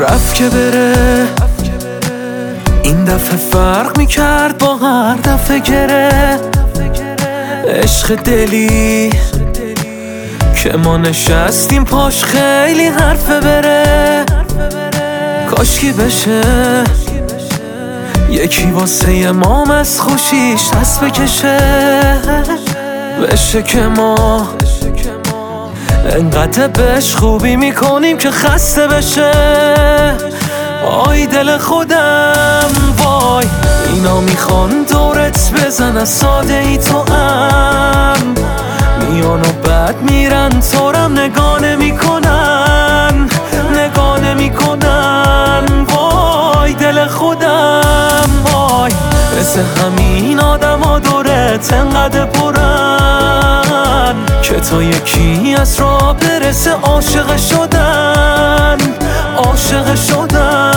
رفت که بره. این دفعه فرق می‌کرد با هر دفعه گره. عشق دلی که ما نشستیم پاش خیلی حرفه بره. کاشکی بشه. یکی واسه مام از خوشیش دست بکشه. بشه که ما انقدر بهش خوبی می‌کنیم که خسته بشه. آی دل خودم وای. اینا می‌خوان دورت بزن ساده ای تو هم. میان و بعد میرن تورم نگاه نمی‌کنن نگاه نمی‌کنن وای دل خودم وای. مثل همین آدم ها دورت انقدر پرن. که تا یکی از را برسه عاشق شدن عاشق شدن.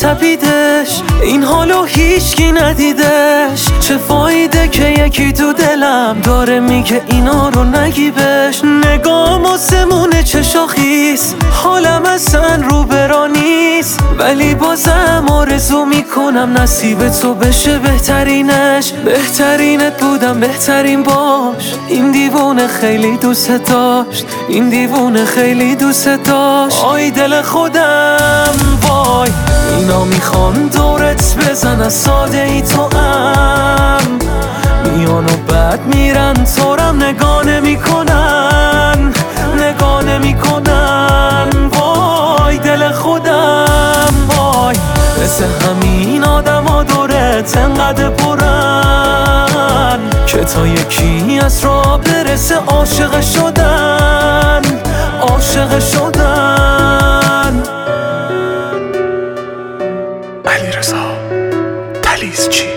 تو میتپیدش این حالو هیچکی ندیدش. چه فایده که یکی تو دلم داره میگه اینا رو نگی بهش نگام آسمونه چه شاخیست حالم اصلا رو برا نیست. ولی بازم آرزو می‌کنم نصیب تو بشه بهترینش. بهترینت بودم بهترین باش. این دیوونه خیلی دوست داشت این دیوونه خیلی دوست داشت. آی دل خودم وای. اینا می‌خوان دورت بزن ساده ای تو هم میان و بعد میرن تورم نگاه نمی‌کنن نگاه نمی‌کنن. وای دل خودم وای. مثل همین آدم ها دورت انقدر پرن که تا یکی از را برسه عاشق شدن عاشق شدن. تلیزچی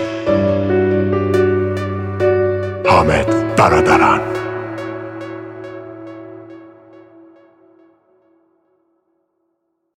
حامد برادران.